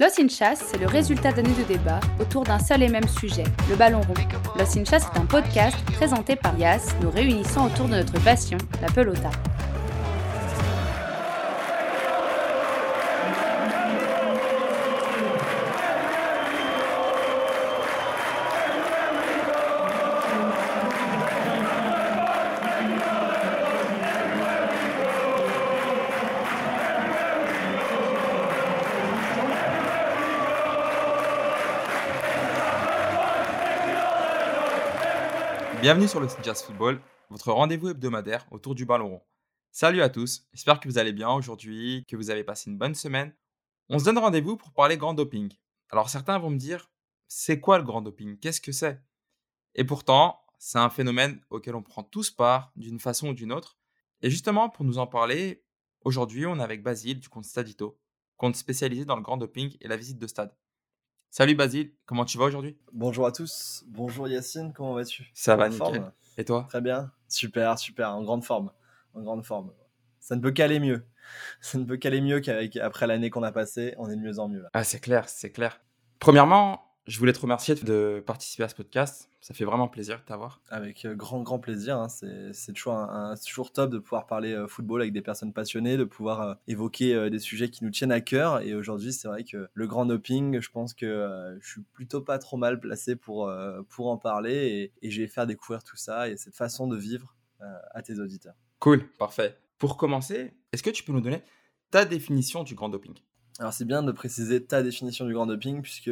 Lost in Chasse, c'est le résultat d'années de débats autour d'un seul et même sujet, le ballon rond. Lost in Chasse est un podcast présenté par Yas, nous réunissant autour de notre passion, la pelota. Bienvenue sur le Jazz Football, votre rendez-vous hebdomadaire autour du ballon rond. Salut à tous, j'espère que vous allez bien aujourd'hui, que vous avez passé une bonne semaine. On se donne rendez-vous pour parler grand doping. Alors certains vont me dire, c'est quoi le grand doping? Qu'est-ce que c'est? Et pourtant, c'est un phénomène auquel on prend tous part d'une façon ou d'une autre. Et justement, pour nous en parler, aujourd'hui, on est avec Basile du compte Stadito, compte spécialisé dans le grand doping et la visite de stade. Salut Basile, comment tu vas aujourd'hui? Bonjour à tous, bonjour Yacine, comment vas-tu? Ça va, nickel. Et toi? Très bien, super, super, en grande forme, en grande forme. Ça ne peut qu'aller mieux. Ça ne peut qu'aller mieux qu'après l'année qu'on a passée, on est de mieux en mieux. Ah, c'est clair, c'est clair. Premièrement, je voulais te remercier de participer à ce podcast. Ça fait vraiment plaisir de t'avoir. Avec euh, grand, grand plaisir. Hein. C'est toujours, un, toujours top de pouvoir parler euh, football avec des personnes passionnées, de pouvoir euh, évoquer des sujets qui nous tiennent à cœur. Et aujourd'hui, c'est vrai que le grand doping, je pense que je suis plutôt pas trop mal placé pour, pour en parler. Et, et je vais faire découvrir tout ça et cette façon de vivre à tes auditeurs. Cool, parfait. Pour commencer, est-ce que tu peux nous donner ta définition du grand doping Alors, c'est bien de préciser ta définition du grand doping, puisque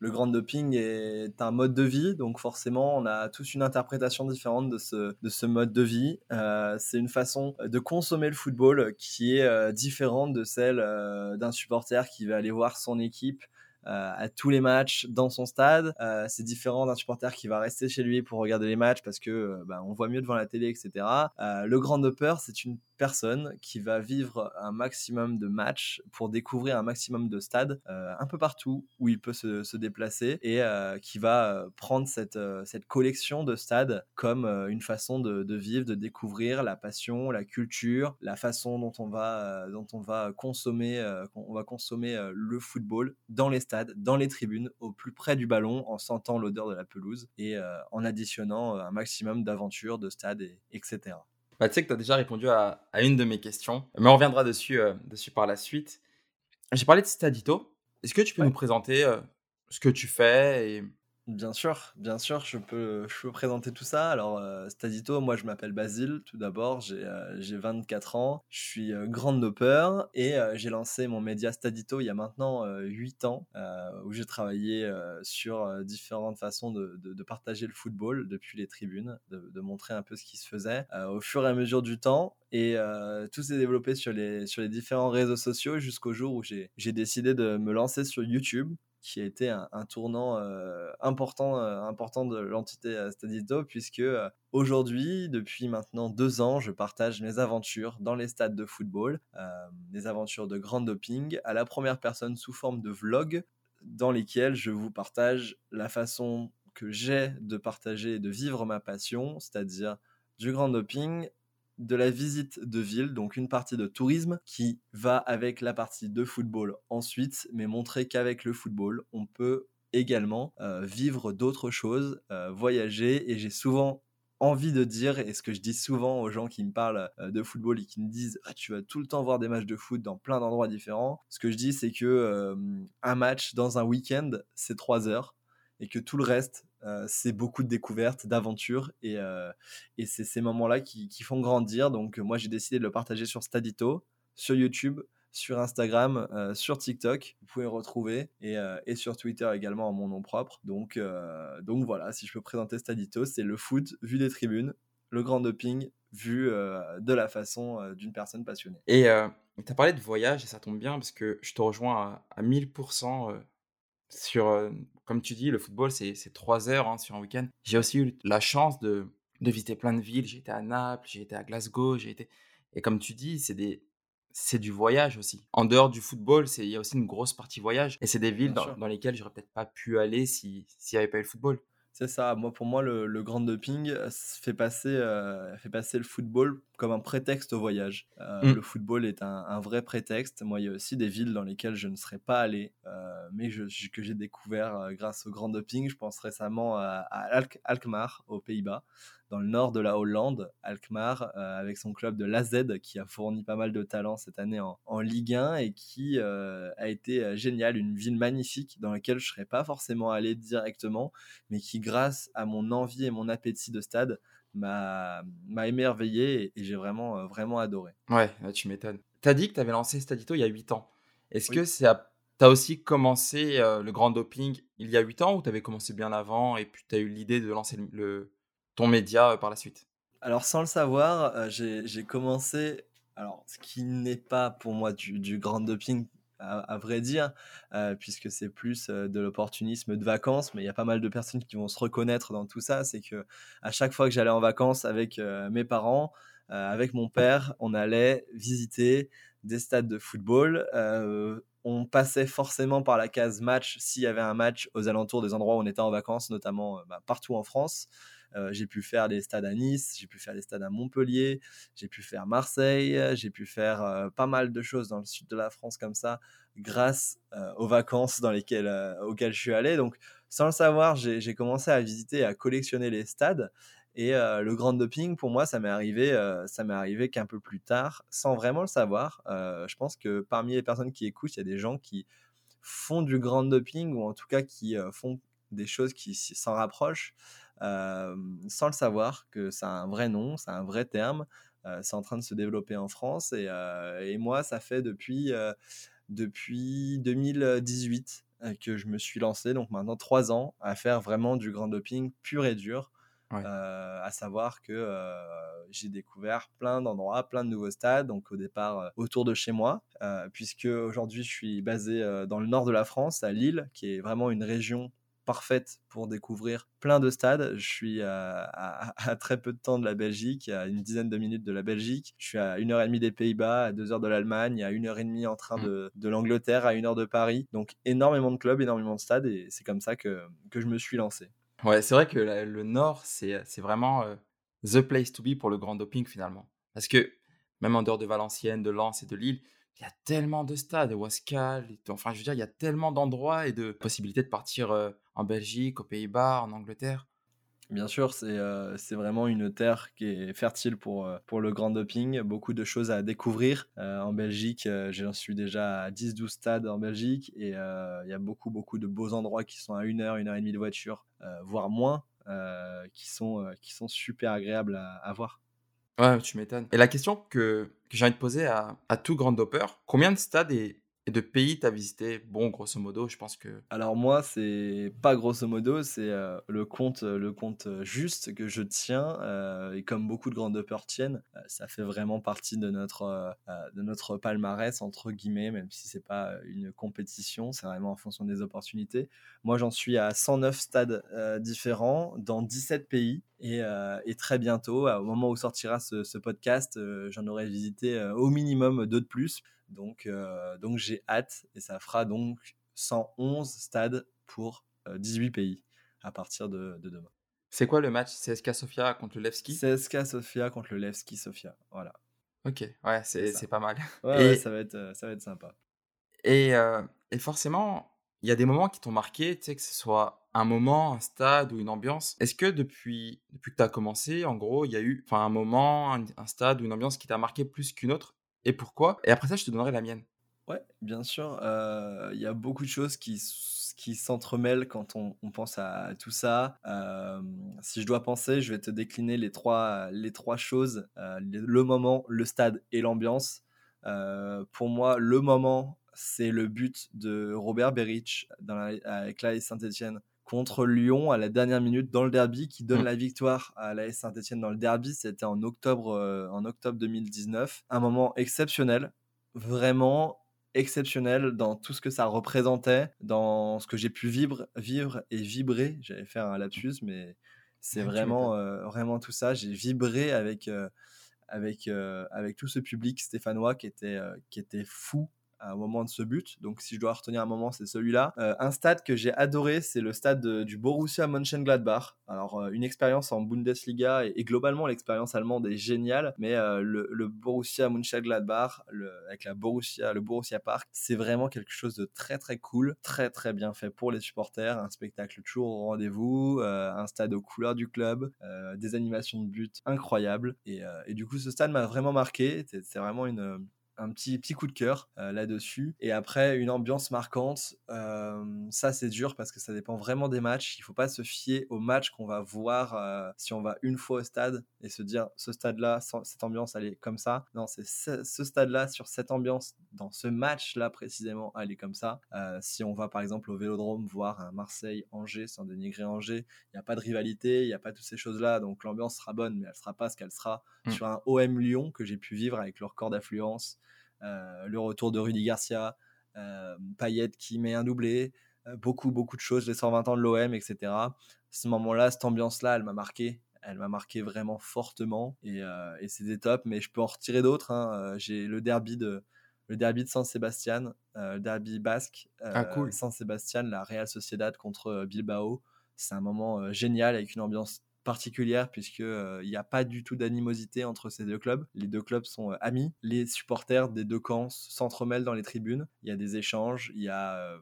le grand doping est un mode de vie, donc forcément, on a tous une interprétation différente de ce, de ce mode de vie. Euh, c'est une façon de consommer le football qui est euh, différente de celle euh, d'un supporter qui va aller voir son équipe euh, à tous les matchs dans son stade. Euh, c'est différent d'un supporter qui va rester chez lui pour regarder les matchs parce que euh, bah, on voit mieux devant la télé, etc. le grand dopper, c'est une personne qui va vivre un maximum de matchs pour découvrir un maximum de stades un peu partout où il peut se, déplacer et qui va prendre cette, cette collection de stades comme une façon de, vivre, de découvrir la passion, la culture, la façon dont on va, dont on va consommer, on va consommer le football dans les stades dans les tribunes, au plus près du ballon, en sentant l'odeur de la pelouse et euh, en additionnant euh, un maximum d'aventures, de stades, etc. Bah, tu sais que tu as déjà répondu à, une de mes questions, mais on reviendra dessus, euh, dessus par la suite. J'ai parlé de Stadito. Est-ce que tu peux nous présenter ce que tu fais et Bien sûr, bien sûr, je peux, présenter tout ça. Alors, euh, Stadito, moi je m'appelle Basile, tout d'abord, j'ai euh, j'ai 24 ans, je suis euh, grand dopper et j'ai lancé mon média Stadito il y a maintenant 8 ans, où j'ai travaillé sur différentes façons de, partager le football depuis les tribunes, de, montrer un peu ce qui se faisait au fur et à mesure du temps. Et tout s'est développé sur les différents réseaux sociaux jusqu'au jour où j'ai décidé de me lancer sur YouTube qui a été un, tournant euh, important, euh, important de l'entité euh, Stadito, puisque aujourd'hui, depuis maintenant deux ans, je partage mes aventures dans les stades de football, des aventures de grand doping, à la première personne sous forme de vlog, dans lesquels je vous partage la façon que j'ai de partager et de vivre ma passion, c'est-à-dire du grand doping de la visite de ville, donc une partie de tourisme qui va avec la partie de football ensuite, mais montrer qu'avec le football, on peut également euh, vivre d'autres choses, euh, voyager, et j'ai souvent envie de dire, et ce que je dis souvent aux gens qui me parlent euh, de football et qui me disent ah, tu vas tout le temps voir des matchs de foot dans plein d'endroits différents, ce que je dis c'est que un match dans un week-end c'est trois heures et que tout le reste euh, c'est beaucoup de découvertes, d'aventures, et, euh, et c'est ces moments-là qui, font grandir. Donc moi j'ai décidé de le partager sur Stadito, sur YouTube, sur Instagram, euh, sur TikTok, vous pouvez retrouver, et, et, sur Twitter également en mon nom propre. Donc, donc voilà, si je peux présenter Stadito, c'est le foot vu des tribunes, le grand doping vu de la façon d'une personne passionnée. Et tu as parlé de voyage, et ça tombe bien parce que je te rejoins à, à 1000% sur, comme tu dis, le football, c'est trois heures hein, sur un week-end. J'ai aussi eu la chance de, de visiter plein de villes. J'ai été à Naples, j'ai été à Glasgow, j'ai été. Et comme tu dis, c'est des. C'est du voyage aussi. En dehors du football, il y a aussi une grosse partie voyage. Et c'est des villes dans, dans, lesquelles j'aurais peut-être pas pu aller s'il n'y avait pas eu le football. C'est ça. Moi, pour moi, le, le grand doping euh, fait passer, euh, fait passer le football comme un prétexte au voyage. Euh, Mm. Le football est un, un vrai prétexte. Moi, il y a aussi des villes dans lesquelles je ne serais pas allé, euh, mais je- je- que j'ai découvert euh, grâce au grand doping. Je pense récemment à, à Alk- Alkmaar, aux Pays-Bas, dans le nord de la Hollande. Alkmaar, avec son club de l'AZ, qui a fourni pas mal de talents cette année en, en Ligue 1 et qui a été génial. Une ville magnifique dans laquelle je ne serais pas forcément allé directement mais qui, grâce à mon envie et mon appétit de stade, m'a émerveillé et, et j'ai vraiment, euh, vraiment adoré. Ouais, là, tu m'étonnes. T'as dit que t'avais lancé Stadito il y a 8 ans. Est-ce Oui. que c'est à- t'as aussi commencé euh, le grand doping il y a 8 ans ou t'avais commencé bien avant et puis t'as eu l'idée de lancer le, le- ton média euh, par la suite? Alors, sans le savoir, euh, j'ai j'ai commencé, alors, ce qui n'est pas pour moi du, du grand doping, à, vrai dire, euh, puisque c'est plus euh, de l'opportunisme de vacances, mais il y a pas mal de personnes qui vont se reconnaître dans tout ça. C'est que à chaque fois que j'allais en vacances avec euh, mes parents, avec mon père, on allait visiter des stades de football. On passait forcément par la case match s'il y avait un match aux alentours des endroits où on était en vacances, notamment bah, partout en France. Euh, j'ai pu faire des stades à Nice, j'ai pu faire des stades à Montpellier, j'ai pu faire Marseille, euh, j'ai pu faire euh, pas mal de choses dans le sud de la France comme ça, grâce aux vacances dans lesquelles, auxquelles je suis allé. Donc, sans le savoir, j'ai commencé à visiter et à collectionner les stades. Et le grand doping, pour moi, ça m'est arrivé, arrivé qu'un peu plus tard, sans vraiment le savoir. Je pense que parmi les personnes qui écoutent, il y a des gens qui font du grand doping ou en tout cas qui font des choses qui s'en rapprochent sans le savoir que ça a un vrai nom, ça a un vrai terme. C'est en train de se développer en France et, et moi, ça fait depuis, depuis 2018 euh, que je me suis lancé, donc maintenant trois ans, à faire vraiment du grand doping pur et dur. Ouais. Euh, à savoir que euh, j'ai découvert plein d'endroits, plein de nouveaux stades, donc au départ euh, autour de chez moi, puisque aujourd'hui je suis basé dans le nord de la France, à Lille, qui est vraiment une région parfaite pour découvrir plein de stades. Je suis à, à- à très peu de temps de la Belgique, à une dizaine de minutes de la Belgique. Je suis à une heure et demie des Pays-Bas, à deux heures de l'Allemagne, à une heure et demie en train Mm. de, de l'Angleterre, à une heure de Paris. Donc énormément de clubs, énormément de stades, et c'est comme ça que, que je me suis lancé. Ouais, c'est vrai que la- le Nord, c'est c'est vraiment euh, the place to be pour le grand doping finalement. Parce que même en dehors de Valenciennes, de Lens et de Lille, il y a tellement de stades, Wascal, enfin je veux dire, il y a tellement d'endroits et de possibilités de partir euh, en Belgique, aux Pays-Bas, en Angleterre. Bien sûr, c'est euh, vraiment une terre qui est fertile pour, euh, pour le grand doping. Beaucoup de choses à découvrir. Euh, en Belgique, euh, j'en suis déjà à 10-12 stades en Belgique et il y a beaucoup, beaucoup de beaux endroits qui sont à une heure, une heure et demie de voiture, voire moins, qui, sont, qui sont super agréables à voir. Ouais, tu m'étonnes. Et la question que, j'ai envie de poser à, tout grand doper, combien de stades et, de pays t'as visité? Bon, grosso modo, je pense que... Alors moi, c'est pas grosso modo, c'est euh, le compte, le compte euh, juste que je tiens euh, et comme beaucoup de grands dopeurs tiennent, euh, ça fait vraiment partie de notre euh, euh, de notre palmarès entre guillemets, même si c'est pas euh, une compétition, c'est vraiment en fonction des opportunités. Moi, j'en suis à 109 stades euh, différents dans 17 pays et, euh, très bientôt, au moment où sortira ce, ce podcast, euh, j'en aurai visité euh, au minimum deux de plus. Donc, euh, donc j'ai hâte et ça fera donc 111 stades pour euh, 18 pays à partir de, de demain. C'est quoi le match? CSK Sofia contre le Levski? CSK Sofia contre le Levski Sofia. Voilà. Ok, ouais, c'est pas mal. Ouais, Et- ouais, ça, va être, euh, ça va être sympa. Et, euh, et forcément, il y a des moments qui t'ont marqué, tu sais, que ce soit un moment, un stade ou une ambiance. Est-ce que depuis, depuis que tu as commencé, en gros, il y a eu un moment, un, un stade ou une ambiance qui t'a marqué plus qu'une autre? Et pourquoi? Et après ça, je te donnerai la mienne. Ouais, bien sûr. Il y a beaucoup de choses qui, qui s'entremêlent quand on, on pense à tout ça. Si je dois penser, je vais te décliner les trois, les trois choses. le moment, le stade et l'ambiance. Pour moi, le moment, c'est le but de Robert Beric dans la- avec Saint-Etienne contre Lyon à la dernière minute dans le derby qui donne Mm. la victoire à l'AS Saint-Etienne dans le derby. C'était en octobre, euh, en octobre 2019. Un moment exceptionnel, vraiment exceptionnel dans tout ce que ça représentait, dans ce que j'ai pu vivre, vivre et vibrer. J'allais faire un lapsus, mais c'est Ouais, vraiment, euh, vraiment tout ça. J'ai vibré avec, euh, avec, avec tout ce public stéphanois qui était, qui était fou au moment de ce but. Donc, si je dois retenir un moment, c'est celui-là. un stade que j'ai adoré, c'est le stade du Borussia Mönchengladbach. Alors, une expérience en Bundesliga et, globalement, l'expérience allemande est géniale, mais le, le, Borussia Mönchengladbach, avec le Borussia Park, c'est vraiment quelque chose de très très cool, très très bien fait pour les supporters, un spectacle toujours au rendez-vous, un stade aux couleurs du club, des animations de but incroyables. Et du coup, ce stade m'a vraiment marqué. C'est vraiment une, un petit, petit coup de cœur euh, là-dessus. Et après, une ambiance marquante, euh, ça c'est dur parce que ça dépend vraiment des matchs. Il faut pas se fier aux matchs qu'on va voir euh, si on va une fois au stade et se dire ce stade-là, cette ambiance, elle est comme ça. Non, c'est ce, stade-là, sur cette ambiance, dans ce match-là précisément, elle est comme ça. si on va par exemple au Vélodrome voir un Marseille-Angers, sans dénigrer Angers, il n'y a pas de rivalité, il n'y a pas toutes ces choses-là. Donc l'ambiance sera bonne, mais elle sera pas ce qu'elle sera mmh. sur un OM Lyon que j'ai pu vivre avec leur corps d'affluence. Euh, le retour de Rudy Garcia, euh, Payet qui met un doublé, euh, beaucoup, beaucoup de choses, les 120 ans de l'OM, etc. Ce moment-là, cette ambiance-là, elle m'a marqué elle m'a marqué vraiment fortement et, c'est des tops mais je peux en retirer d'autres hein. j'ai le derby de le derby de San Sebastian le derby basque ah, cool. San Sebastian la Real Sociedad contre Bilbao c'est un moment génial avec une ambiance particulière puisque il n'y a pas du tout d'animosité entre ces deux clubs. Les deux clubs sont amis. Les supporters des deux camps s'entremêlent dans les tribunes. Il y a des échanges, il y a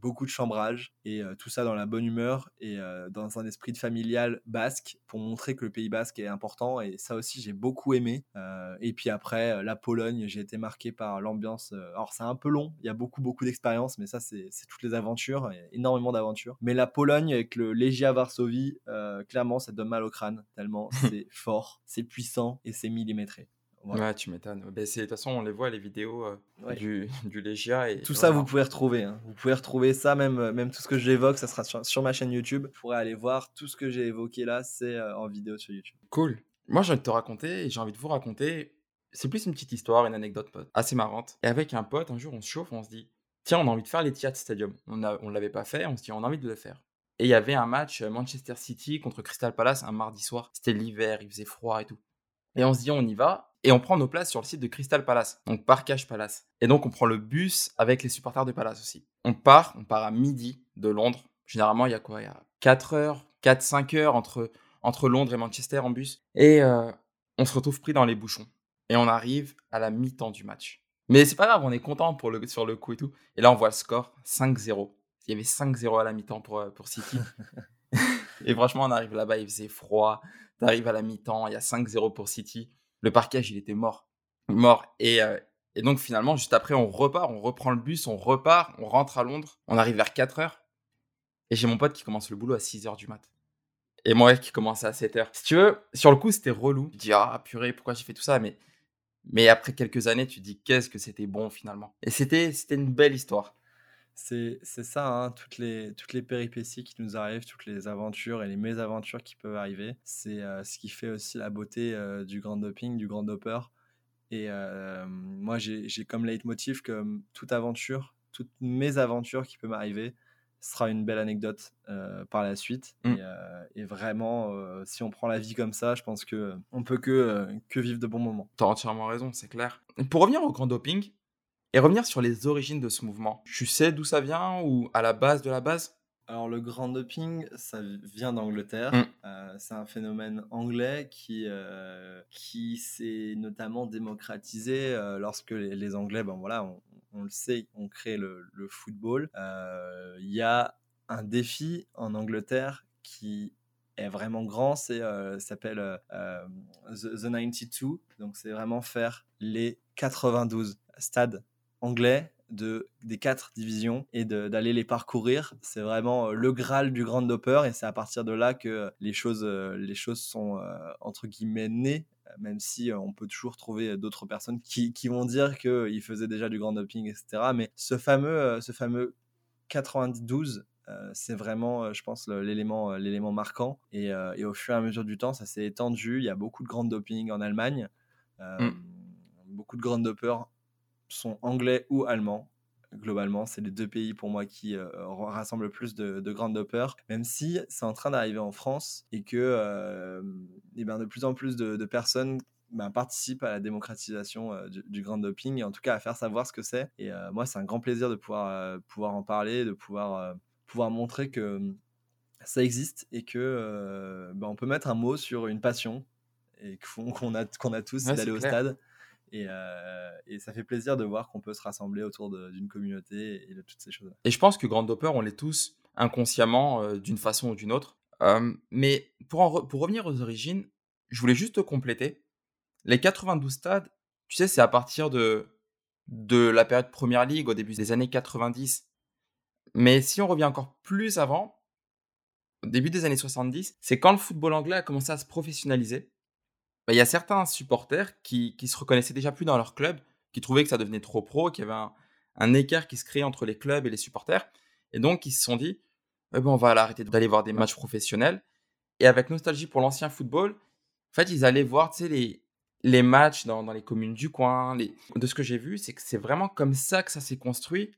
beaucoup de chambrage et euh, tout ça dans la bonne humeur et euh, dans un esprit de familial basque pour montrer que le Pays basque est important et ça aussi j'ai beaucoup aimé. Euh, et puis après la Pologne, j'ai été marqué par l'ambiance. alors c'est un peu long, il y a beaucoup beaucoup d'expérience, mais ça c'est toutes les aventures, énormément d'aventures. Mais la Pologne avec le Legia Varsovie, clairement ça donne mal au crâne tellement c'est fort, c'est puissant et c'est millimétré. Ouais, tu m'étonnes. Bah, de toute façon, on les voit, les vidéos euh, du, du Légia. Et tout ça, vous pouvez retrouver. Hein. Vous pouvez retrouver ça, même, euh, même tout ce que j'évoque, ça sera sur, ma chaîne YouTube. Vous pourrez aller voir tout ce que j'ai évoqué là, c'est euh, en vidéo sur YouTube. Cool. Moi, j'ai envie de te raconter, et j'ai envie de vous raconter. C'est plus une petite histoire, une anecdote pote, assez marrante. Et avec un pote, un jour, on se chauffe, on se dit Tiens, on a envie de faire les Tiat Stadium. On ne on l'avait pas fait, on se dit On a envie de le faire. Et il y avait un match Manchester City contre Crystal Palace un mardi soir. C'était l'hiver, il faisait froid et tout. Et on se dit, on y va. Et on prend nos places sur le site de Crystal Palace, donc Parkage Palace. Et donc, on prend le bus avec les supporters de Palace aussi. On part, on part à midi de Londres. Généralement, il y a quoi? Il y a 4 heures, 4-5 heures entre, entre Londres et Manchester en bus. Et euh, on se retrouve pris dans les bouchons. Et on arrive à la mi-temps du match. Mais c'est pas grave, on est content pour le, sur le coup et tout. Et là, on voit le score 5-0. Il y avait 5-0 à la mi-temps pour, euh, pour City. et franchement, on arrive là-bas, il faisait froid. T'arrives à la mi-temps, il y a 5-0 pour City. Le parquage, il était mort. Mort. Et, euh, et donc finalement, juste après, on repart, on reprend le bus, on repart, on rentre à Londres. On arrive vers 4 heures. Et j'ai mon pote qui commence le boulot à 6 heures du mat. Et moi qui commence à 7 heures. Si tu veux, sur le coup, c'était relou. Je dis, ah purée, pourquoi j'ai fait tout ça? Mais, mais après quelques années, tu te dis, qu'est-ce que c'était bon finalement? Et c'était une belle histoire. C'est ça, hein, toutes, les, toutes les péripéties qui nous arrivent, toutes les aventures et les mésaventures qui peuvent arriver. C'est euh, ce qui fait aussi la beauté euh, du grand doping, du grand dopper. Et euh, moi, j'ai comme leitmotiv que toute aventure, toute mésaventure qui peut m'arriver sera une belle anecdote par la suite. Mmh. Et, vraiment, si on prend la vie comme ça, je pense que on peut que, que vivre de bons moments. Tu as entièrement raison, c'est clair. Pour revenir au grand doping, et revenir sur les origines de ce mouvement. Tu sais d'où ça vient ou à la base de la base? Alors le grand doping, ça vient d'Angleterre. Mm. Euh, c'est un phénomène anglais qui, euh, qui s'est notamment démocratisé euh, lorsque les, Anglais, ben voilà, on, le sait, ont créé le, football. Il y a un défi en Angleterre qui est vraiment grand, c'est s'appelle the, the 92. Donc c'est vraiment faire les 92 stades anglais de, des quatre divisions et d'aller les parcourir. C'est vraiment euh, le graal du grand dopper et c'est à partir de là que les choses, euh, les choses sont euh, entre guillemets nées même si on peut toujours trouver d'autres personnes qui, qui vont dire qu'ils faisaient déjà du grand doping, etc. Mais ce fameux, ce fameux 92, c'est vraiment, je pense, l'élément, l'élément marquant. Et, et, au fur et à mesure du temps, ça s'est étendu. Il y a beaucoup de grand doping en Allemagne, mm. beaucoup de grand dopers sont anglais ou allemands. Globalement, c'est les deux pays pour moi qui euh, rassemblent le plus de, de grandes même si c'est en train d'arriver en France et que euh, eh ben, de plus en plus de, personnes ben, participe à la démocratisation du, grand doping et en tout cas à faire savoir ce que c'est. Et moi, c'est un grand plaisir de pouvoir, pouvoir en parler, de pouvoir, pouvoir montrer que ça existe et que ben, on peut mettre un mot sur une passion et qu'on a, qu'on a tous, d'aller au stade. Et, et, ça fait plaisir de voir qu'on peut se rassembler autour d'une communauté et de toutes ces choses. Et je pense que Grand Doper, on l'est tous inconsciemment d'une façon ou d'une autre. mais pour, pour revenir aux origines, je voulais juste compléter. Les 92 stades, tu sais, c'est à partir de, de la période Première Ligue au début des années 90. Mais si on revient encore plus avant, au début des années 70, c'est quand le football anglais a commencé à se professionnaliser. Bah, il y a certains supporters qui, se reconnaissaient déjà plus dans leur club, qui trouvaient que ça devenait trop pro, qu'il y avait un, écart qui se créait entre les clubs et les supporters. Et donc, ils se sont dit, eh ben, on va arrêter d'aller voir des matchs professionnels. Et avec nostalgie pour l'ancien football, en fait, ils allaient voir les, les matchs dans, les communes du coin. De ce que j'ai vu, c'est que c'est vraiment comme ça que ça s'est construit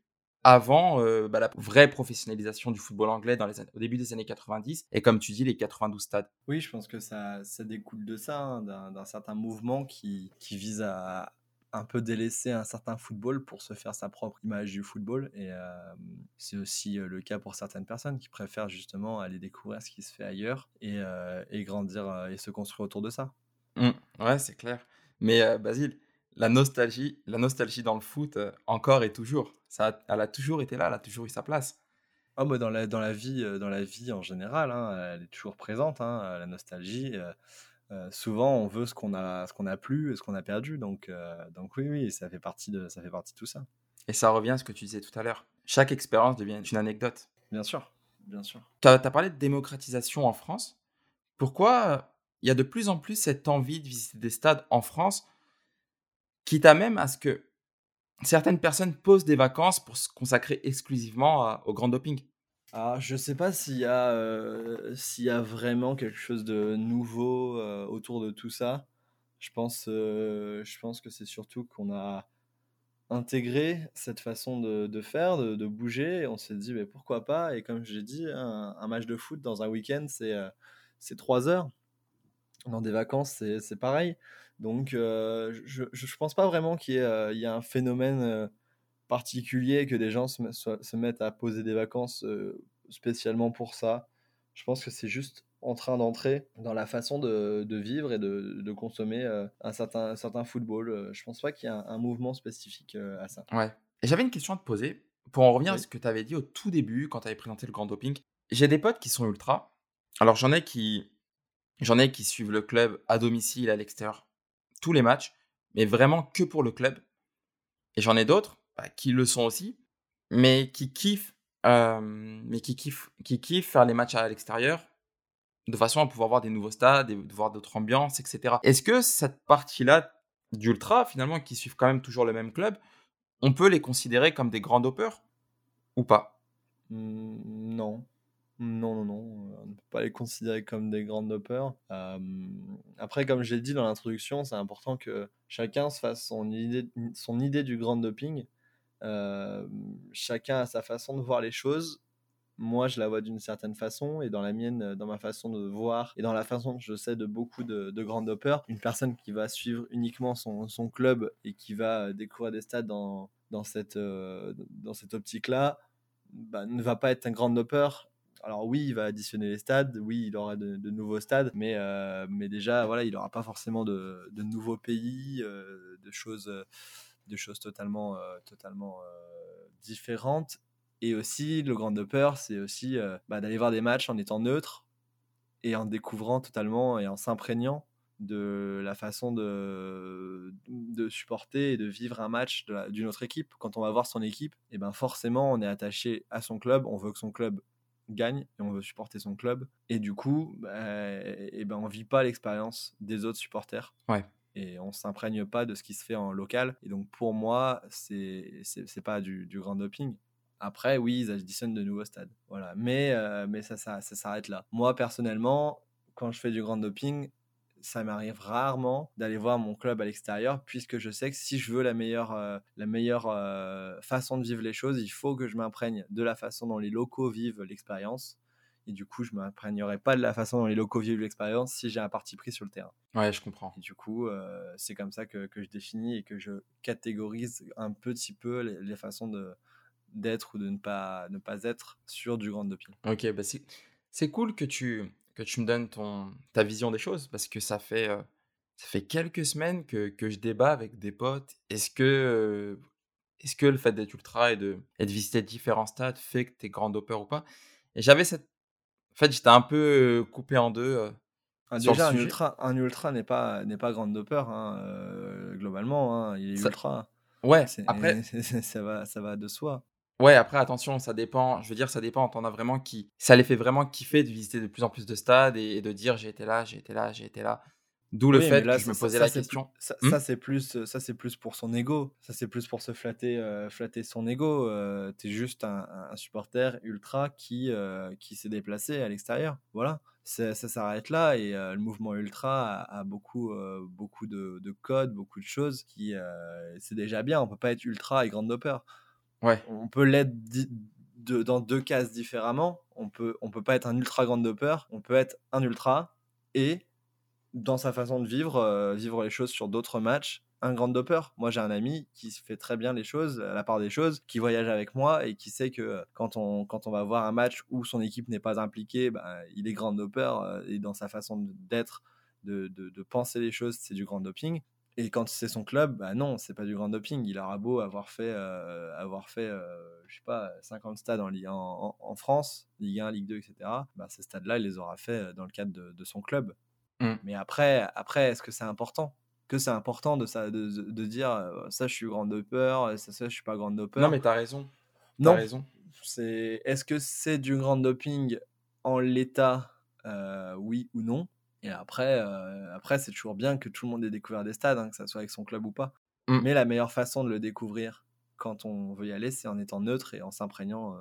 avant euh, bah, la vraie professionnalisation du football anglais dans les au début des années 90 et comme tu dis les 92 stades. Oui, je pense que ça, ça découle de ça, hein, d'un certain mouvement qui, qui, vise à un peu délaisser un certain football pour se faire sa propre image du football et euh, c'est aussi euh, le cas pour certaines personnes qui préfèrent justement aller découvrir ce qui se fait ailleurs et, et grandir et se construire autour de ça. Mmh, ouais, c'est clair. Mais Basile, la nostalgie, la nostalgie dans le foot, euh, encore et toujours. Ça, elle a toujours été là, elle a toujours eu sa place. Oh, moi, dans, la, dans, la vie, euh, dans la vie en général, hein, elle est toujours présente, hein, la nostalgie. Euh, souvent, on veut ce qu'on a, ce qu'on a plus, ce qu'on a perdu. Donc, donc oui, oui, ça fait partie de, ça fait partie de tout ça. Et ça revient à ce que tu disais tout à l'heure. Chaque expérience devient une anecdote. Bien sûr, bien sûr. Tu as, parlé de démocratisation en France. Pourquoi il y a de plus en plus cette envie de visiter des stades en France quitte à même à ce que certaines personnes posent des vacances pour se consacrer exclusivement au grand doping? Alors, je ne sais pas s'il y, a, euh, y a vraiment quelque chose de nouveau euh, autour de tout ça. Je pense, euh, je pense que c'est surtout qu'on a intégré cette façon de, faire, de, bouger. On s'est dit, mais pourquoi pas? Et comme j'ai dit, un, match de foot dans un week-end, c'est, c'est trois heures. Dans des vacances, c'est, c'est pareil. Donc, euh, je ne pense pas vraiment qu'il y, euh, y, ait un phénomène euh, particulier que des gens se, se, mettent à poser des vacances spécialement pour ça. Je pense que c'est juste en train d'entrer dans la façon de, de vivre et de, de consommer un, certain, un certain football. Je pense pas qu'il y ait un, mouvement spécifique à ça. Ouais. Et j'avais une question à te poser pour en revenir à ce que tu avais dit au tout début quand tu avais présenté le grand doping. J'ai des potes qui sont ultra. Alors j'en ai qui j'en ai qui suivent le club à domicile à l'extérieur tous les matchs, mais vraiment que pour le club. Et j'en ai d'autres bah, qui le sont aussi, mais qui kiffent, mais qui kiffent, qui kiffent faire les matchs à l'extérieur de façon à pouvoir voir des nouveaux stades, de voir d'autres ambiances, etc. Est-ce que cette partie-là d'ultra, finalement, qui suivent quand même toujours le même club, on peut les considérer comme des grands dopeurs ou pas? Non. Non, non, non, on ne peut pas les considérer comme des grandes dopeurs. après, comme j'ai dit dans l'introduction, c'est important que chacun se fasse son idée, son idée du grand doping. chacun a sa façon de voir les choses. Moi, je la vois d'une certaine façon, et dans la mienne, dans ma façon de voir, et dans la façon que je sais de beaucoup de, de grands dopeurs, une personne qui va suivre uniquement son, club et qui va découvrir des stades dans, cette, cette optique-là, bah, ne va pas être un grand dopeur alors oui, il va additionner les stades, oui, il aura de, nouveaux stades, mais, euh, mais déjà, voilà, il n'aura pas forcément de, nouveaux pays, euh, de, choses, de choses totalement, euh, totalement différentes. Et aussi, le grand de peur, c'est aussi bah, d'aller voir des matchs en étant neutre et en découvrant totalement et en s'imprégnant de la façon de, de supporter et de vivre un match d'une autre équipe. Quand on va voir son équipe, et eh ben forcément, on est attaché à son club, on veut que son club gagne et on veut supporter son club. Et du coup, bah, et ben, on vit pas l'expérience des autres supporters. Ouais. Et on s'imprègne pas de ce qui se fait en local. Et donc, pour moi, c'est c'est pas du, du, grand doping. Après, oui, ils additionnent de nouveaux stades. Voilà. Mais, euh, mais ça, ça, ça s'arrête là. Moi, personnellement, quand je fais du grand doping, ça m'arrive rarement d'aller voir mon club à l'extérieur, puisque je sais que si je veux la meilleure, euh, la meilleure euh, façon de vivre les choses, il faut que je m'imprègne de la façon dont les locaux vivent l'expérience. Et du coup, je ne m'imprégnerai pas de la façon dont les locaux vivent l'expérience si j'ai un parti pris sur le terrain. Ouais, je comprends. Et du coup, euh, c'est comme ça que, que, je définis et que je catégorise un petit peu les, façons de d'être ou de ne pas, ne pas être sur du grand doping. Ok, bah c'est cool que tu, que tu me donnes ton, ta vision des choses parce que ça fait, euh, ça fait quelques semaines que, que, je débat avec des potes. Est-ce que, euh, est-ce que le fait d'être ultra et de, et de visiter différents stades fait que tu es grand dopeur ou pas? Et j'avais cette en fait, j'étais un peu coupé en deux. Ah, déjà, un ultra, un ultra n'est pas n'est pas grande doper hein, globalement. Hein, il est ultra. Ouais. Après, ça va ça va de soi. Ouais, après attention, ça dépend. Je veux dire, ça dépend. T'en as vraiment qui, ça les fait vraiment kiffer de visiter de plus en plus de stades et de dire j'ai été là, j'ai été là, j'ai été là. D'où le fait que je me posais la question. ça, mmh. c'est plus, ça c'est plus pour son ego. Ça c'est plus pour se flatter, euh, flatter son ego. Euh, T'es juste un, supporter ultra qui, euh, qui s'est déplacé à l'extérieur. Voilà, ça s'arrête là et le mouvement ultra a, beaucoup, beaucoup de, de, codes, beaucoup de choses qui, c'est déjà bien. On peut pas être ultra et grande doper. On peut l'être de, dans deux cases différemment. On peut, on peut pas être un ultra grande doper. On peut être un ultra et dans sa façon de vivre, euh, vivre les choses sur d'autres matchs, un grand dopper. Moi, j'ai un ami qui fait très bien les choses, à la part des choses, qui voyage avec moi et qui sait que euh, quand on, quand on va voir un match où son équipe n'est pas impliquée, bah, il est grand dopper euh, et dans sa façon d'être, de, de, penser les choses, c'est du grand doping. Et quand c'est son club, bah non, c'est pas du grand doping. Il aura beau avoir fait, avoir fait je sais pas, 50 stades en, en, en, France, Ligue 1, Ligue 2, etc. Bah, ces stades-là, il les aura fait dans le cadre de, de son club. Mmh. Mais après, après est-ce que c'est important? Que c'est important de, ça, de, de, dire ça, je suis grand dopper, ça, ça, je suis pas grand dopper Non, mais tu as raison. non. raison. C'est, est-ce que c'est du grand doping en l'état Oui ou non? Et après, après c'est toujours bien que tout le monde ait découvert des stades, hein, que ça soit avec son club ou pas. Mmh. Mais la meilleure façon de le découvrir quand on veut y aller, c'est en étant neutre et en s'imprégnant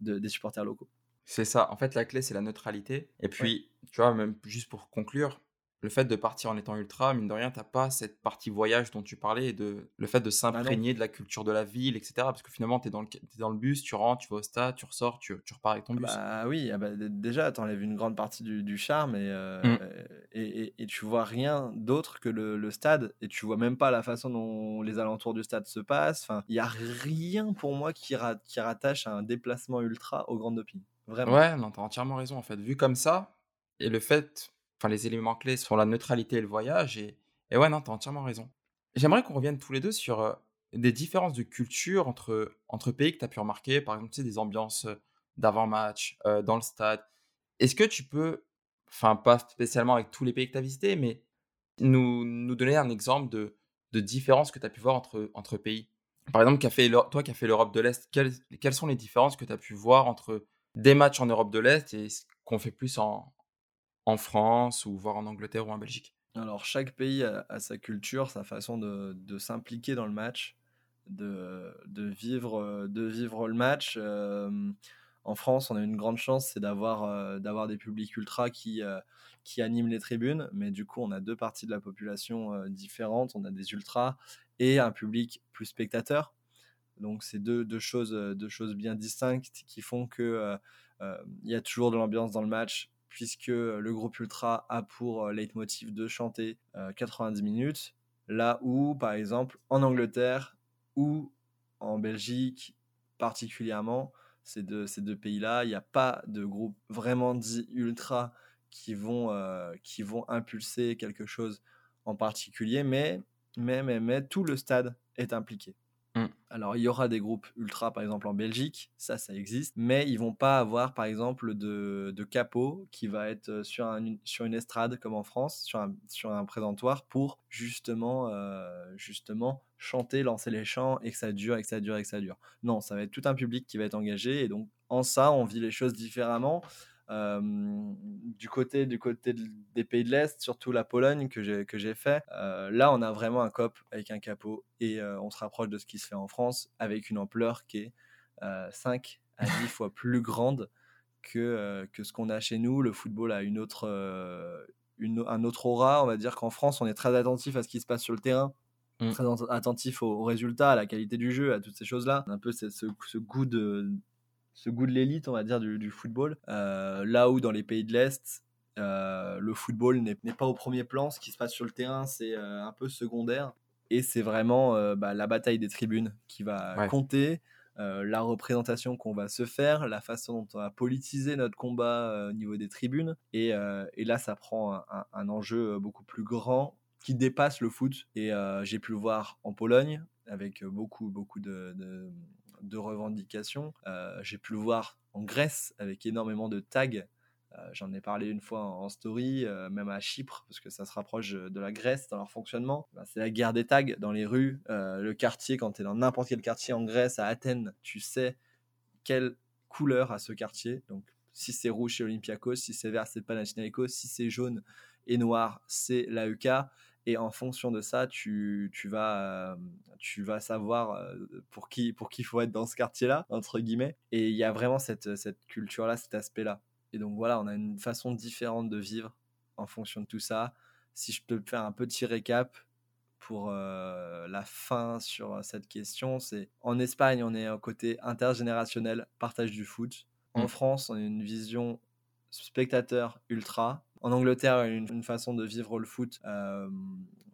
de, des supporters locaux. C'est ça. En fait, la clé, c'est la neutralité. Et puis, tu vois, même juste pour conclure, le fait de partir en étant ultra, mine de rien, t'as pas cette partie voyage dont tu parlais, de, le fait de bah s'imprégner de la culture de la ville, etc. Parce que finalement, tu es, es, dans le bus, tu rentres, tu vas au stade, tu ressors, tu, tu repars avec ton bus. Bah oui, ah bah, déjà, tu enlèves une grande partie du, du charme euh, mmh. et, et, et, tu vois rien d'autre que le, le, stade et tu vois même pas la façon dont les alentours du stade se passent. Enfin, il y a rien pour moi qui, qui rattache un déplacement ultra au Grand Doping. Vraiment. Ouais, non, t'as entièrement raison en fait. Vu comme ça, et le fait, enfin les éléments clés sont la neutralité et le voyage, et, ouais, non, t'as entièrement raison. J'aimerais qu'on revienne tous les deux sur euh, des différences de culture entre, entre pays que tu as pu remarquer, par exemple, tu sais, des ambiances euh, d'avant-match, euh, dans le stade. Est-ce que tu peux, enfin pas spécialement avec tous les pays que tu as visités, mais nous, nous donner un exemple de, de différences que tu as pu voir entre, entre pays? Par exemple, toi qui as fait l'Europe de l'Est, quelles, quelles sont les différences que tu as pu voir entre des matchs en Europe de l'Est et ce qu'on fait plus en, en France ou voire en Angleterre ou en Belgique Alors chaque pays a, sa culture, sa façon de, s'impliquer dans le match, de, vivre, de vivre le match. en France, on a une grande chance, c'est d'avoir d'avoir des publics ultra qui, animent les tribunes, mais du coup, on a deux parties de la population différentes. On a des ultras et un public plus spectateur. Donc c'est deux, choses, euh, bien distinctes qui font que euh, euh, il y a toujours de l'ambiance dans le match puisque le groupe ultra a pour leitmotiv de chanter 90 minutes, là où par exemple en Angleterre ou en Belgique particulièrement, ces deux, ces deux pays-là, il n'y a pas de groupe vraiment dit ultra qui vont, qui vont impulser quelque chose en particulier, mais, mais, mais, mais tout le stade est impliqué. Mmh. Alors, il y aura des groupes ultra, par exemple en Belgique, ça, ça existe, mais ils vont pas avoir, par exemple, de, de capot qui va être euh, sur, un, sur une estrade comme en France, sur un, sur un présentoir pour justement, euh, justement chanter, lancer les chants et que ça dure, et que ça dure, et que ça dure. Non, ça va être tout un public qui va être engagé et donc en ça, on vit les choses différemment du côté, du côté des pays de l'Est, surtout la Pologne que j'ai, que j'ai fait, là on a vraiment un COP avec un capot et on se rapproche de ce qui se fait en France avec une ampleur qui est 5 à 10 fois plus grande que, que ce qu'on a chez nous. Le football a une autre, une, un autre aura. On va dire qu'en France on est très attentif à ce qui se passe sur le terrain. Mmh. Très attentif aux, résultats, à la qualité du jeu, à toutes ces choses-là. Un peu ce, ce goût de, ce goût de l'élite, on va dire, du, football. là où dans les pays de l'Est, le football n'est pas au premier plan. Ce qui se passe sur le terrain, c'est un peu secondaire. Et c'est vraiment bah, la bataille des tribunes qui va compter. la représentation qu'on va se faire, la façon dont on va politiser notre combat au niveau des tribunes. Et, là, ça prend un, enjeu beaucoup plus grand qui dépasse le foot. Et j'ai pu le voir en Pologne avec beaucoup, beaucoup de, de revendications. j'ai pu le voir en Grèce avec énormément de tags euh, j'en ai parlé une fois en, story, euh, même à Chypre, parce que ça se rapproche de la Grèce dans leur fonctionnement. Bah, c'est la guerre des tags dans les rues. Euh, le quartier, quand tu es dans n'importe quel quartier en Grèce, à Athènes, tu sais quelle couleur a ce quartier. Donc, si c'est rouge, c'est Olympiakos. Si c'est vert, c'est Panathinaikos. Si c'est jaune et noir, c'est l'AEK. Et en fonction de ça, tu, tu vas, tu vas savoir pour qui pour qui faut être dans ce quartier-là, entre guillemets. Et il y a vraiment cette, cette culture-là, cet aspect-là. Et donc voilà, on a une façon différente de vivre en fonction de tout ça. Si je peux faire un petit récap pour euh, la fin sur cette question, c'est en Espagne, on est un côté intergénérationnel, partage du foot. En mmh. France, on a une vision spectateur ultra. En Angleterre, une, une façon de vivre le foot euh,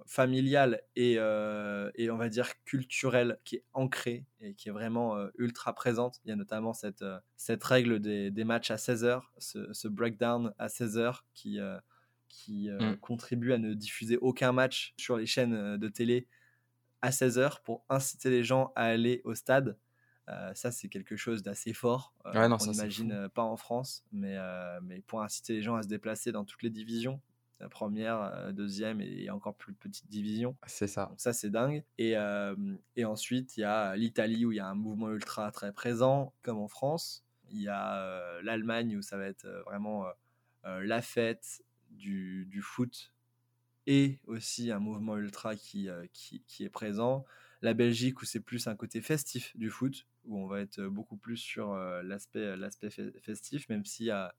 familiale et, euh, et, on va dire culturelle qui est ancrée et qui est vraiment euh, ultra présente. Il y a notamment cette, euh, cette règle des, des, matchs à 16h, ce, ce, breakdown à 16h qui, qui mm. contribue à ne diffuser aucun match sur les chaînes de télé à 16h pour inciter les gens à aller au stade. Ça, c'est quelque chose d'assez fort. on n'imagine pas en France, mais, mais pour inciter les gens à se déplacer dans toutes les divisions, première, euh, deuxième et encore plus petite division. C'est ça. Donc ça, c'est dingue. Et, euh, et ensuite, il y a l'Italie où il y a un mouvement ultra très présent, comme en France. Il y a euh, l'Allemagne où ça va être vraiment la fête du, du, foot et aussi un mouvement ultra qui, qui, qui est présent. La Belgique où c'est plus un côté festif du foot, où on va être beaucoup plus sur l'aspect l'aspect festif, même s'il y a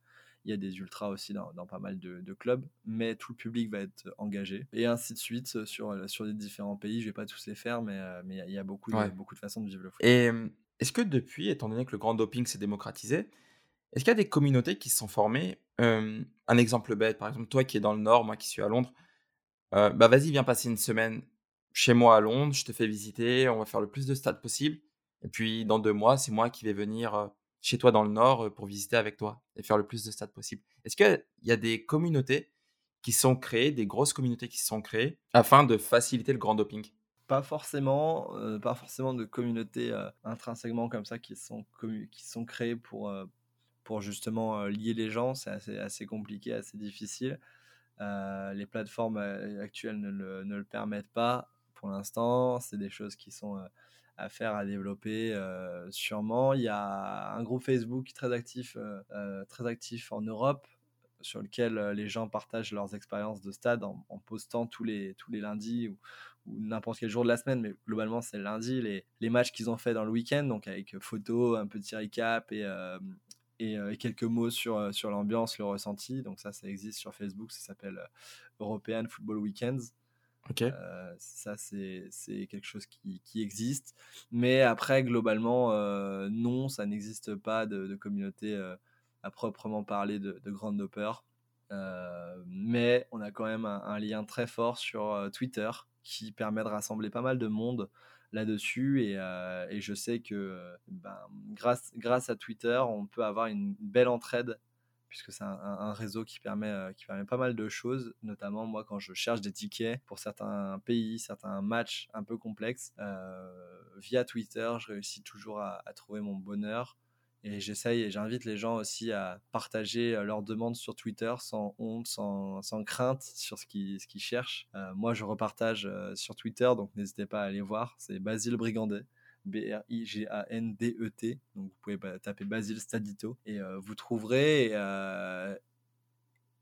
il y a des ultras aussi dans, pas mal de, clubs, mais tout le public va être engagé. Et ainsi de suite euh, sur, euh, sur les différents pays. Je vais pas tous les faire, mais euh, mais il y a beaucoup, de, beaucoup de façons de vivre le foot. Et est-ce que depuis, étant donné que le grand doping s'est démocratisé, est-ce qu'il y a des communautés qui se sont formées Un exemple bête, par exemple, toi qui es dans le Nord, moi qui suis à Londres, bah vas-y, viens passer une semaine chez moi à Londres, je te fais visiter, on va faire le plus de stades possible. Et puis dans deux mois, c'est moi qui vais venir chez toi dans le Nord pour visiter avec toi et faire le plus de stades possible. Est-ce qu'il y a des communautés qui sont créées, des grosses communautés qui sont créées afin de faciliter le grand doping? Pas forcément, pas forcément de communautés intrinsèquement comme ça qui sont, qui sont créées pour, pour justement lier les gens. C'est assez, assez compliqué, assez difficile. les plateformes actuelles ne le, ne le, permettent pas pour l'instant. C'est des choses qui sont à faire, à développer euh, sûrement. Il y a un groupe Facebook très actif, euh, euh, très actif en Europe sur lequel les gens partagent leurs expériences de stade en, postant tous les, tous les lundis ou, n'importe quel jour de la semaine, mais globalement c'est le lundi, les, les matchs qu'ils ont fait dans le week-end, donc avec photos, un petit recap et, et, quelques mots sur, sur l'ambiance, le ressenti. Donc ça, ça existe sur Facebook, ça s'appelle European Football Weekends. Euh, ça, c'est quelque chose qui, qui, existe. Mais après, globalement, euh, non, ça n'existe pas de, communauté euh, à proprement parler de, de grande dopeur. mais on a quand même un, lien très fort sur Twitter qui permet de rassembler pas mal de monde là-dessus. Et, et, je sais que ben, grâce, grâce à Twitter, on peut avoir une belle entraide puisque c'est un, réseau qui permet, euh, qui permet pas mal de choses, notamment moi quand je cherche des tickets pour certains pays, certains matchs un peu complexes, euh, via Twitter, je réussis toujours à, trouver mon bonheur. Et j'essaye et j'invite les gens aussi à partager euh, leurs demandes sur Twitter sans honte, sans, sans crainte sur ce qu'ils cherchent. moi, je repartage sur Twitter, donc n'hésitez pas à aller voir. C'est Basile Brigandet. B-R-I-G-A-N-D-E-T. Donc vous pouvez taper Basile Stadito et euh, vous trouverez. Euh,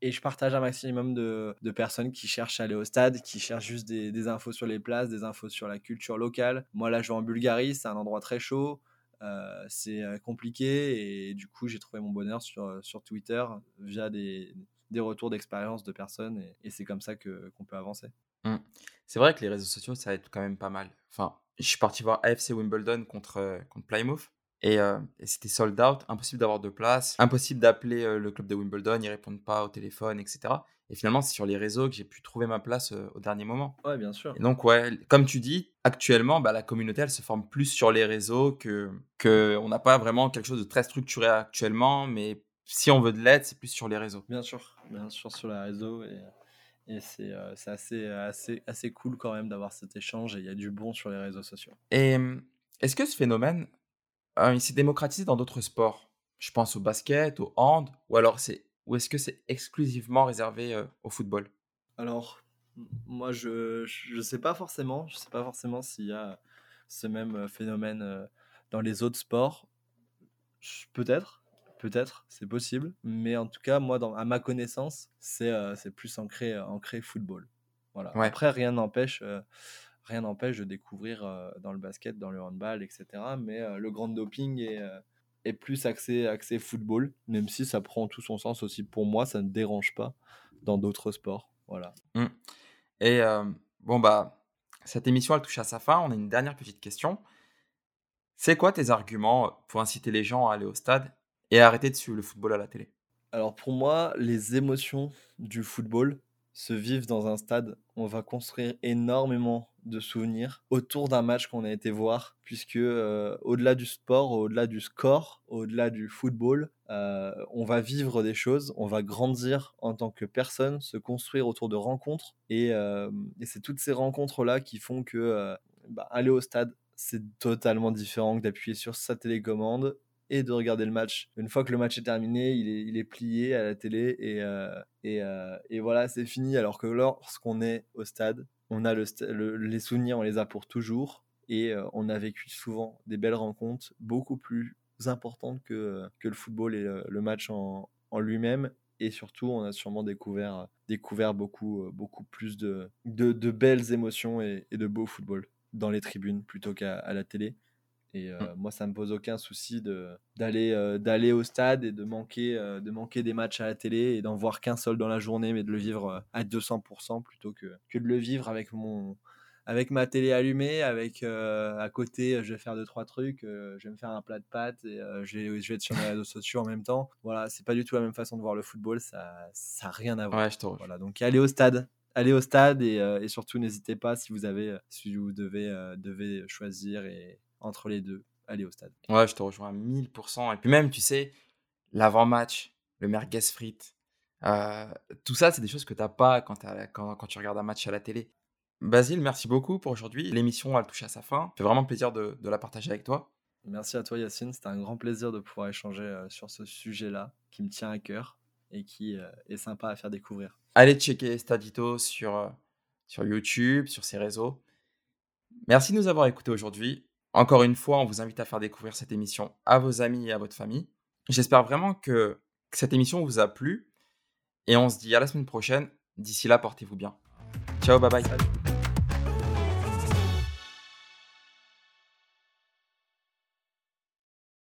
et je partage un maximum de, personnes qui cherchent à aller au stade, qui cherchent juste des, infos sur les places, des infos sur la culture locale. Moi là, je vais en Bulgarie, c'est un endroit très chaud. Euh, c'est compliqué et du coup j'ai trouvé mon bonheur sur, sur Twitter via des, des retours d'expérience de personnes et, c'est comme ça qu'on peut avancer. Mmh. C'est vrai que les réseaux sociaux ça aide quand même pas mal. Enfin, je suis parti voir AFC Wimbledon contre, contre Plymouth. Et, c'était sold out, impossible d'avoir de place, impossible d'appeler le club de Wimbledon, ils répondent pas au téléphone, etc. Et finalement, c'est sur les réseaux que j'ai pu trouver ma place au dernier moment. Ouais, bien sûr. Et donc, ouais, comme tu dis, actuellement, bah, la communauté, elle se forme plus sur les réseaux que, que on n'a pas vraiment quelque chose de très structuré actuellement, mais si on veut de l'aide, c'est plus sur les réseaux. Bien sûr, bien sûr sur les réseaux. Et, et c'est assez, assez, assez cool quand même d'avoir cet échange et il y a du bon sur les réseaux sociaux. Et est-ce que ce phénomène, il s'est démocratisé dans d'autres sports? Je pense au basket, au hand, ou alors c'est ou est-ce que c'est exclusivement réservé au football? Alors, moi, je ne sais pas forcément. Je sais pas forcément s'il y a ce même phénomène dans les autres sports. Peut-être, peut-être, c'est possible. Mais en tout cas, moi, dans, à ma connaissance, c'est c'est plus ancré, ancré football. Voilà. Après, rien n'empêche rien n'empêche de découvrir dans le basket, dans le handball, etc. Mais le grand doping est, est plus axé, axé football, même si ça prend tout son sens aussi. Pour moi, ça ne dérange pas dans d'autres sports. Voilà. Mmh. Et bon, bah, cette émission, elle touche à sa fin. On a une dernière petite question. C'est quoi tes arguments pour inciter les gens à aller au stade et arrêter de suivre le football à la télé Alors pour moi, les émotions du football se vivent dans un stade. On va construire énormément de souvenirs autour d'un match qu'on a été voir, puisque euh, au-delà du sport, au-delà du score, au-delà du football, euh, on va vivre des choses, on va grandir en tant que personne, se construire autour de rencontres, et, euh, c'est toutes ces rencontres-là qui font que bah, aller au stade, c'est totalement différent que d'appuyer sur sa télécommande et de regarder le match. Une fois que le match est terminé, il est, plié à la télé et, et, et, voilà, c'est fini. Alors que lorsqu'on est au stade, on a le, les souvenirs, on les a pour toujours. Et euh, on a vécu souvent des belles rencontres, beaucoup plus importantes que, que le football et le, match en, lui-même. Et surtout, on a sûrement découvert, découvert beaucoup, beaucoup plus de, de, de belles émotions et, et, de beau football dans les tribunes plutôt qu'à la télé. Et euh, mmh. moi, ça me pose aucun souci d'aller euh, d'aller au stade et de manquer, euh, de manquer des matchs à la télé et d'en voir qu'un seul dans la journée, mais de le vivre à 200% plutôt que, que de le vivre avec, mon, avec ma télé allumée, avec à côté, je vais faire deux, trois trucs, je vais me faire un plat de pâtes et je, vais, je vais être sur les réseaux sociaux en même temps. Voilà, c'est pas du tout la même façon de voir le football, ça n'a rien à voir. Ouais, voilà, donc allez au stade, allez au stade et, et surtout n'hésitez pas si vous avez si vous devez, devez choisir et entre les deux, aller au stade. Ouais, je te rejoins à 1000%. Et puis même, tu sais, l'avant-match, le merguez frites, euh, tout ça, c'est des choses que tu n'as pas quand, quand, quand, tu regardes un match à la télé. Basile, merci beaucoup pour aujourd'hui. L'émission, elle touche à sa fin. Fait vraiment plaisir de, de, la partager avec toi. Merci à toi, Yacine. C'était un grand plaisir de pouvoir échanger euh, sur ce sujet-là qui me tient à cœur et qui euh, est sympa à faire découvrir. Allez checker Stadito sur, sur YouTube, sur ses réseaux. Merci de nous avoir écoutés aujourd'hui. Encore une fois, on vous invite à faire découvrir cette émission à vos amis et à votre famille. J'espère vraiment que cette émission vous a plu et on se dit à la semaine prochaine. D'ici là, portez-vous bien. Ciao, bye bye.